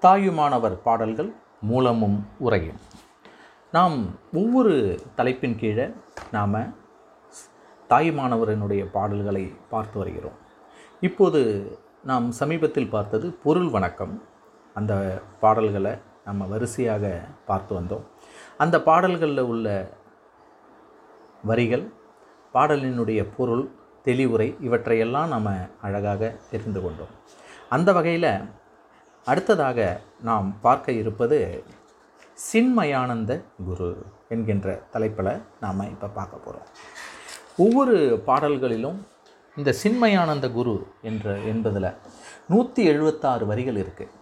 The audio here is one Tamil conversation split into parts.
தாயுமானவர் பாடல்கள் மூலமும் உரையும். நாம் ஒவ்வொரு தலைப்பின் கீழே நாம் தாயுமானவரனுடைய பாடல்களை பார்த்து வருகிறோம். இப்போது நாம் சமீபத்தில் பார்த்தது பொருள் வணக்கம். அந்த பாடல்களை நம்ம வரிசையாக பார்த்து வந்தோம். அந்த பாடல்களில் உள்ள வரிகள் பாடலினுடைய பொருள் தெளிவுரை இவற்றையெல்லாம் நம்ம அழகாக தெரிந்து கொண்டோம். அந்த வகையில் அடுத்ததாக நாம் பார்க்க இருப்பது சின்மயானந்த குரு என்கின்ற தலைப்பில் நாம் இப்போ பார்க்க போகிறோம் ஒவ்வொரு பாடல்களிலும் இந்த சின்மயானந்த குரு என்ற என்பதில் நூற்றி எழுபத்தாறு வரிகள் இருக்குது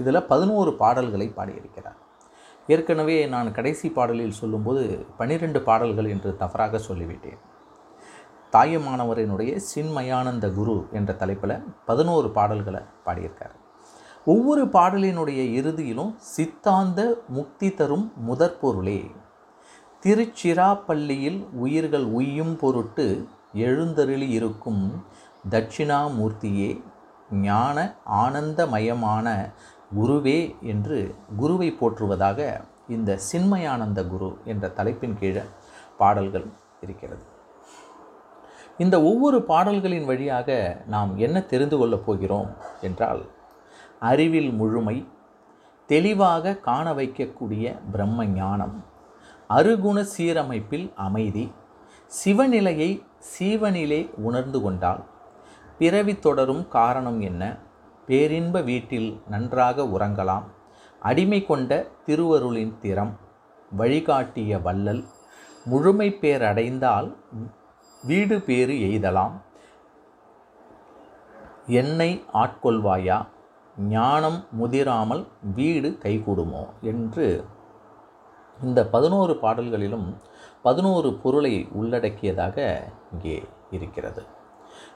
இதில் பதினோரு பாடல்களை பாடியிருக்கிறார். ஏற்கனவே நான் கடைசி பாடலில் சொல்லும்போது பன்னிரெண்டு பாடல்கள் என்று தவறாக சொல்லிவிட்டேன். தாயமானவரினுடைய சின்மயானந்த குரு என்ற தலைப்பில் பதினோரு பாடல்களை பாடியிருக்கார். ஒவ்வொரு பாடலினுடைய இறுதியிலும் சித்தாந்த முக்தி தரும் முதற் பொருளே திருச்சிராப்பள்ளியில் உயிர்கள் உய்யும் பொருட்டு எழுந்தருளி இருக்கும் தட்சிணாமூர்த்தியே ஞான ஆனந்தமயமான குருவே என்று குருவை போற்றுவதாக இந்த சின்மயானந்த குரு என்ற தலைப்பின் கீழே பாடல்கள் இருக்கிறது. இந்த ஒவ்வொரு பாடல்களின் வழியாக நாம் என்ன தெரிந்து கொள்ளப் போகிறோம் என்றால் அறிவில் முழுமை தெளிவாக காண வைக்கக்கூடிய பிரம்ம ஞானம் அருகுண சீரமைப்பில் அமைதி சிவநிலையை சீவனிலே உணர்ந்து கொண்டால் பிறவி தொடரும் காரணம் என்ன? பேரின்ப வீட்டில் நன்றாக உறங்கலாம் அடிமை கொண்ட திருவருளின் திறம் வழிகாட்டிய வள்ளல் முழுமை பேரடைந்தால் வீடு பேறு எய்தலாம் என்னை ஆட்கொள்வாயா? ஞானம் முதிராமல் வீடு கைகூடுமோ என்று இந்த பதினோரு பாடல்களிலும் பதினோரு பொருளை உள்ளடக்கியதாக இங்கே இருக்கிறது.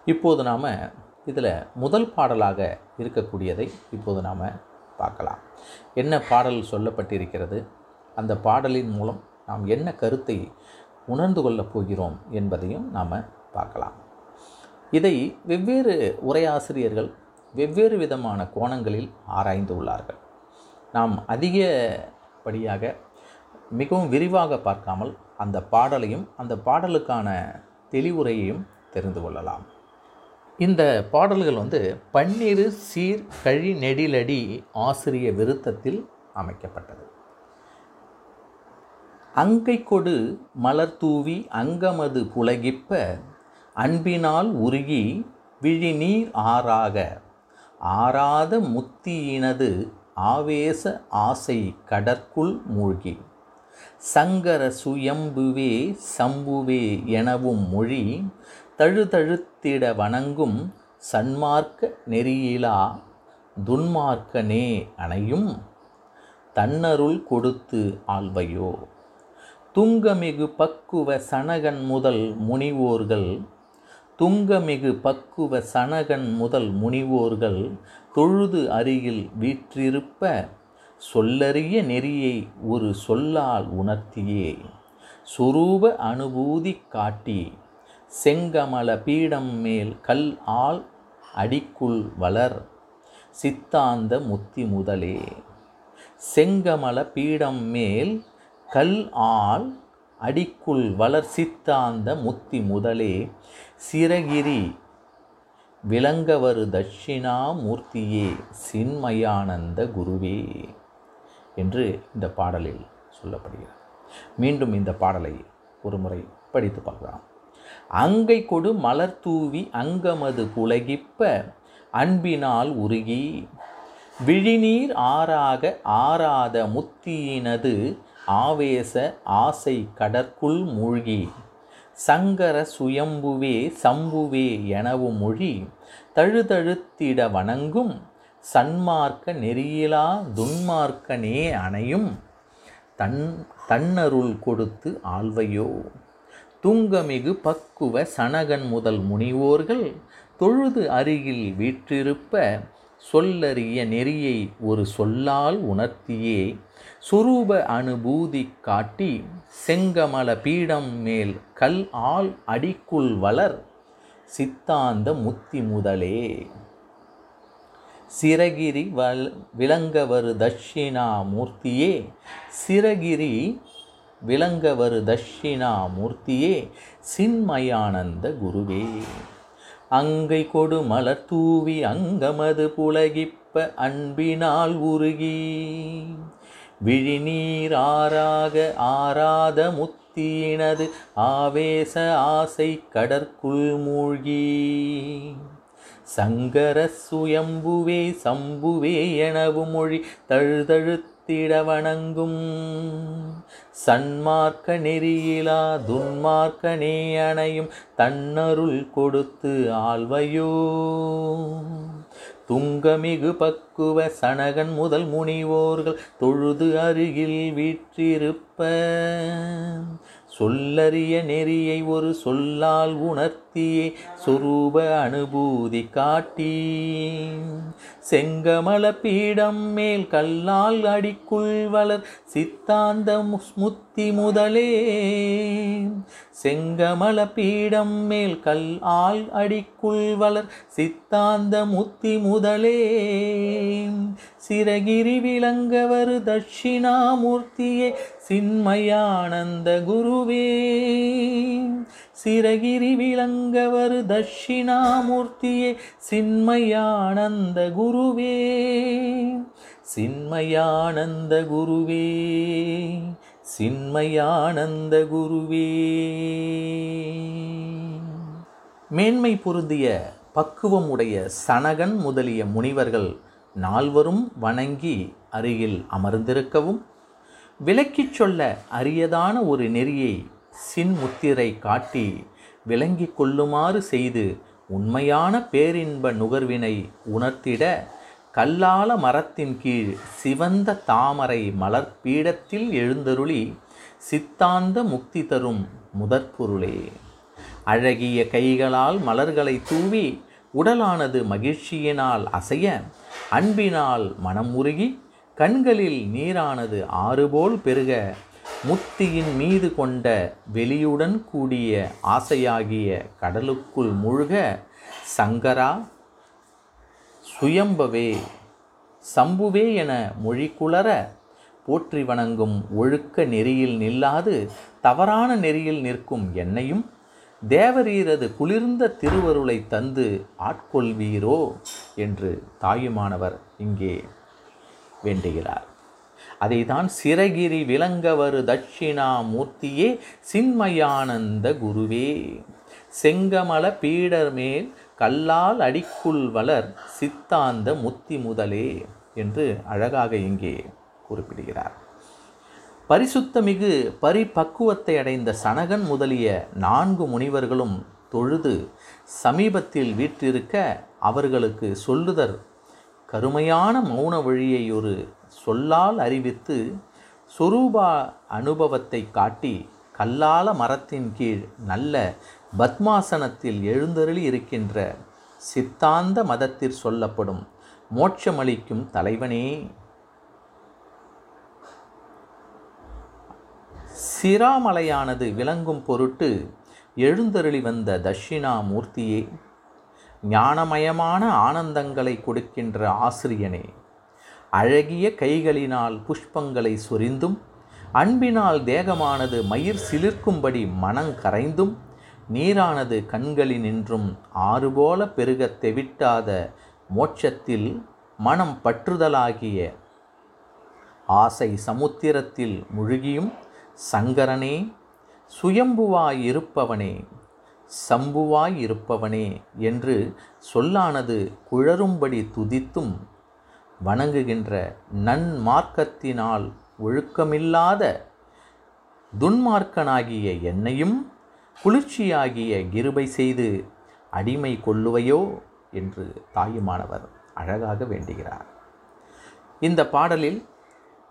இப்போது நாம் இதில் முதல் பாடலாக இருக்கக்கூடியதை இப்போது நாம் பார்க்கலாம். என்ன பாடல் சொல்லப்பட்டிருக்கிறது? அந்த பாடலின் மூலம் நாம் என்ன கருத்தை உணர்ந்து கொள்ளப் போகிறோம் என்பதையும் நாம் பார்க்கலாம். இதை வெவ்வேறு உரையாசிரியர்கள் வெவ்வேறு விதமான கோணங்களில் ஆராய்ந்து உள்ளார்கள். நாம் அதிகப்படியாக மிகவும் விரிவாக பார்க்காமல் அந்த பாடலையும் அந்த பாடலுக்கான தெளிவுரையையும் தெரிந்து கொள்ளலாம். இந்த பாடல்கள் வந்து பன்னிரு சீர் கழி நெடிலடி ஆசிரிய விருத்தத்தில் அமைக்கப்பட்டது. அங்கை கொடு மலர் தூவி அங்கமது புலகிப்ப அன்பினால் உருகி விழிநீர் ஆறாக ஆறாத முத்தியினது ஆவேச ஆசை கடற்குள் மூழ்கி. சங்கர சுயம்புவே சம்புவே எனவும் மொழி தழுதழுத்திட வணங்கும் சன்மார்க்க நெறியிலா துன்மார்க்கனே அணையும் தன்னருள் கொடுத்து ஆள்வையோ. துங்கமிகு பக்குவ சனகன் முதல் முனிவோர்கள் துங்கமிகு பக்குவ சனகன் முதல் முனிவோர்கள் தொழுது அருகில் வீற்றிருப்ப சொல்லறிய நெறியை ஒரு சொல்லால் உணர்த்தியே. சுரூப அனுபூதி காட்டி செங்கமல பீடம் மேல் கல் ஆள் அடிக்குள் வளர் சித்தாந்த முத்தி முதலே. செங்கமல பீடம் மேல் கல் ஆள் அடிக்குள் வளர் சித்தாந்த முத்தி முதலே. சிரகிரி விளங்கவரு தட்சிணாமூர்த்தியே சின்மயானந்த குருவே என்று இந்த பாடலில் சொல்லப்படுகிறது. மீண்டும் இந்த பாடலை ஒரு முறை படித்து பார்க்கலாம். அங்கை கொடு மலர் தூவி அங்கமது புலகிப்ப அன்பினால் உருகி விழிநீர் ஆறாக ஆறாத முத்தியினது ஆவேச ஆசை கடற்குள் மூழ்கி சங்கர சுயம்புவே சம்புவே எனவும் மொழி தழுதழுத்திட வணங்கும் சன்மார்க்க நெறியிலா துன்மார்க்கனே அணையும் தன் தன்னருள் கொடுத்து ஆள்வையோ? துங்கமிகு பக்குவ சனகன் முதல் முனிவோர்கள் தொழுது அருகில் வீற்றிருப்ப சொல்லறிய நெறியை ஒரு சொல்லால் உணர்த்தியே. சுரூப அனுபூதி காட்டி செங்கமல பீடம் மேல் கல் ஆள் அடிக்குள் வளர் சித்தாந்த முத்தி முதலே. சிரகிரி வல் விளங்கவரு தட்சிணாமூர்த்தியே சிரகிரி விளங்கவரு தட்சிணாமூர்த்தியே சின்மயானந்த குருவே. அங்கை கொடு மலர் தூவி அங்கமது புலகிப்ப அன்பினால் உருகி. விழிநீர் ஆறாக ஆராத முத்தியினது ஆவேச ஆசை கடற்குள் மூழ்கி. சங்கர சுயம்புவே சம்புவே எனவு மொழி தழுதழுத்திட வணங்கும். சன்மார்க்க நெறியிலா துன்மார்க்க நீ அணையும் தன்னருள் கொடுத்து ஆள்வையோ. துங்கமிகு பக்குவ சனகன் முதல் முனிவோர்கள் தொழுது அருகில் வீற்றிருப்ப. சொல்லறிய நெறியை ஒரு சொல்லால் உணர்த்தியே சுரூப அனுபூதி காட்டி. செங்கமல பீடம் மேல் கல்லால் அடிக்குள் வளர் சித்தாந்த முத்தி முதலே. செங்கமல பீடம் மேல் கல் ஆள் அடிக்குள் வளர் சித்தாந்த முத்தி முதலே. சிறகிரி விளங்கவர் தட்சிணாமூர்த்தியே சின்மயானந்த குருவே. சிரகிரி விளங்கவர் தட்சிணாமூர்த்தியே சின்மயானந்த குருவே சின்மயானந்த குருவே சின்மயானந்த குருவே. மேன்மை பொருந்திய பக்குவம் உடைய சனகன் முதலிய முனிவர்கள் நால்வரும் வணங்கி அருகில் அமர்ந்திருக்கவும் விளக்கிச் சொல்ல அரியதான ஒரு நெறியை சின்முத்திரை காட்டி விளங்கிக் கொள்ளுமாறு செய்து உண்மையான பேரின்ப நுகர்வினை உணர்த்திட கல்லால மரத்தின் கீழ் சிவந்த தாமரை மலர் பீடத்தில் எழுந்தருளி சித்தாந்த முக்தி தரும் முதற்பொருளே. அழகிய கைகளால் மலர்களை தூவி உடலானது மகிழ்ச்சியினால் அசைய அன்பினால் மனம் உருகி கண்களில் நீரானது ஆறுபோல் பெருக முத்தியின் மீது கொண்ட வெளியுடன் கூடிய ஆசையாகிய கடலுக்குள் மூழ்க சங்கரா சுயம்பவே சம்புவே என மொழிக்குளர போற்றி வணங்கும் ஒழுக்க நெறியில் நில்லாது தவறான நெறியில் நிற்கும் என்னையும் தேவரீரது குளிர்ந்த திருவருளை தந்து ஆட்கொள்வீரோ என்று தாயுமானவர் இங்கே வேண்டுகிறார். அதைதான் சிரகிரி விளங்கவரு தட்சிணாமூர்த்தியே சின்மயானந்த குருவே. செங்கமல பீடர் மேல் கல்லால் அடிக்குள் வளர் சித்தாந்த முத்தி முதலே என்று அழகாக இங்கே குறிப்பிடுகிறார். பரிசுத்தமிகு பரிபக்குவத்தை அடைந்த சனகன் முதலிய நான்கு முனிவர்களும் தொழுது சமீபத்தில் வீற்றிருக்க அவர்களுக்கு சொல்லுதர் கருமையான மௌன வழியை ஒரு சொல்லால் அறிவித்து சொரூபா அனுபவத்தை காட்டி கல்லால மரத்தின் கீழ் நல்ல பத்மாசனத்தில் எழுந்தருளி இருக்கின்ற சித்தாந்த மதத்தில் சொல்லப்படும் மோட்சமளிக்கும் தலைவனே. சிராமலையானது விளங்கும் பொருட்டு எழுந்தருளி வந்த தட்சிணாமூர்த்தியே ஞானமயமான ஆனந்தங்களை கொடுக்கின்ற ஆசிரியனே. அழகிய கைகளினால் புஷ்பங்களை சொரிந்தும் அன்பினால் தேகமானது மயிர் சிலிர்க்கும்படி மனங்கரைந்தும் நீரானது கண்களினின்றும் ஆறுபோல பெருகத் தெவிட்டாத மோட்சத்தில் மனம் பற்றுதலாகிய ஆசை சமுத்திரத்தில் முழுகியும் சங்கரனே சுயம்புவாயிருப்பவனே சம்புவாயிருப்பவனே என்று சொல்லானது குழறும்படி துதித்தும் வணங்குகின்ற நன்மார்க்கத்தினால் ஒழுக்கமில்லாத துன்மார்க்கனாகிய என்னையும் குளிர்ச்சியாகிய கிருபை செய்து அடிமை கொள்ளுவையோ என்று தாயுமானவர் அழகாக வேண்டுகிறார். இந்த பாடலில்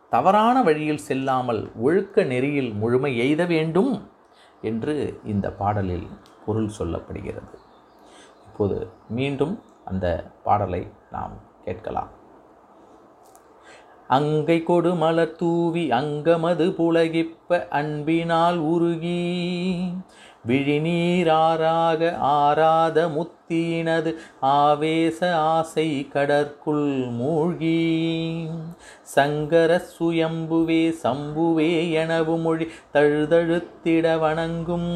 தவறான வழியில் செல்லாமல் ஒழுக்க நெறியில் முழுமை எய்த வேண்டும் என்று இந்த பாடலில் பொருள் சொல்லப்படுகிறது. இப்போது மீண்டும் அந்த பாடலை நாம் கேட்கலாம். அங்கை கொடு மலர் தூவி அங்கமது புலகிப்ப அன்பினால் உருகி. விழிநீராராக ஆராத முத்தீனது ஆவேச ஆசை கடற்குள் மூழ்கி. சங்கர சுயம்புவே சம்புவே எனவு மொழி தழுதழுத்திட வணங்கும்.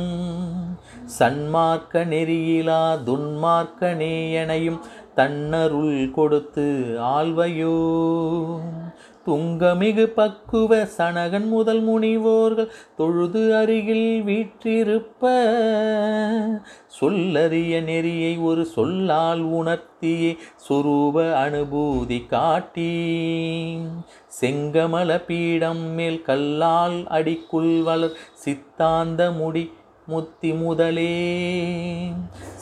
சன்மார்க்க நெறியிலா துன்மார்க்க நேயனையும் தன்னருள் கொடுத்து ஆள்வையோ துங்கமிகு பக்குவ சனகன் முதல் முனிவோர்கள் தொழுது அருகில் வீற்றிருப்ப. சொல்லறிய நெறியை ஒரு சொல்லால் உணர்த்தியே சுரூப அனுபூதி காட்டி. செங்கமல பீடம் மேல் கல்லால் அடிக்குள் வளர் சித்தாந்த முடி முத்தி முதலே.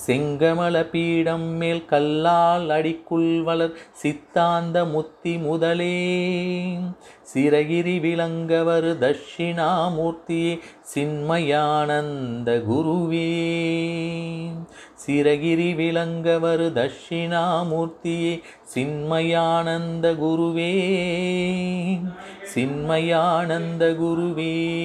செங்கமல பீடம் மேல் கல்லால் அடிக்குள் வளர் சித்தாந்த முத்தி முதலே. சிறகிரி விளங்கவர் தட்சிணாமூர்த்தியே சின்மயானந்த குருவே. சிறகிரி விளங்கவர் தட்சிணாமூர்த்தியே சின்மயானந்த குருவே. சின்மயானந்த குருவே.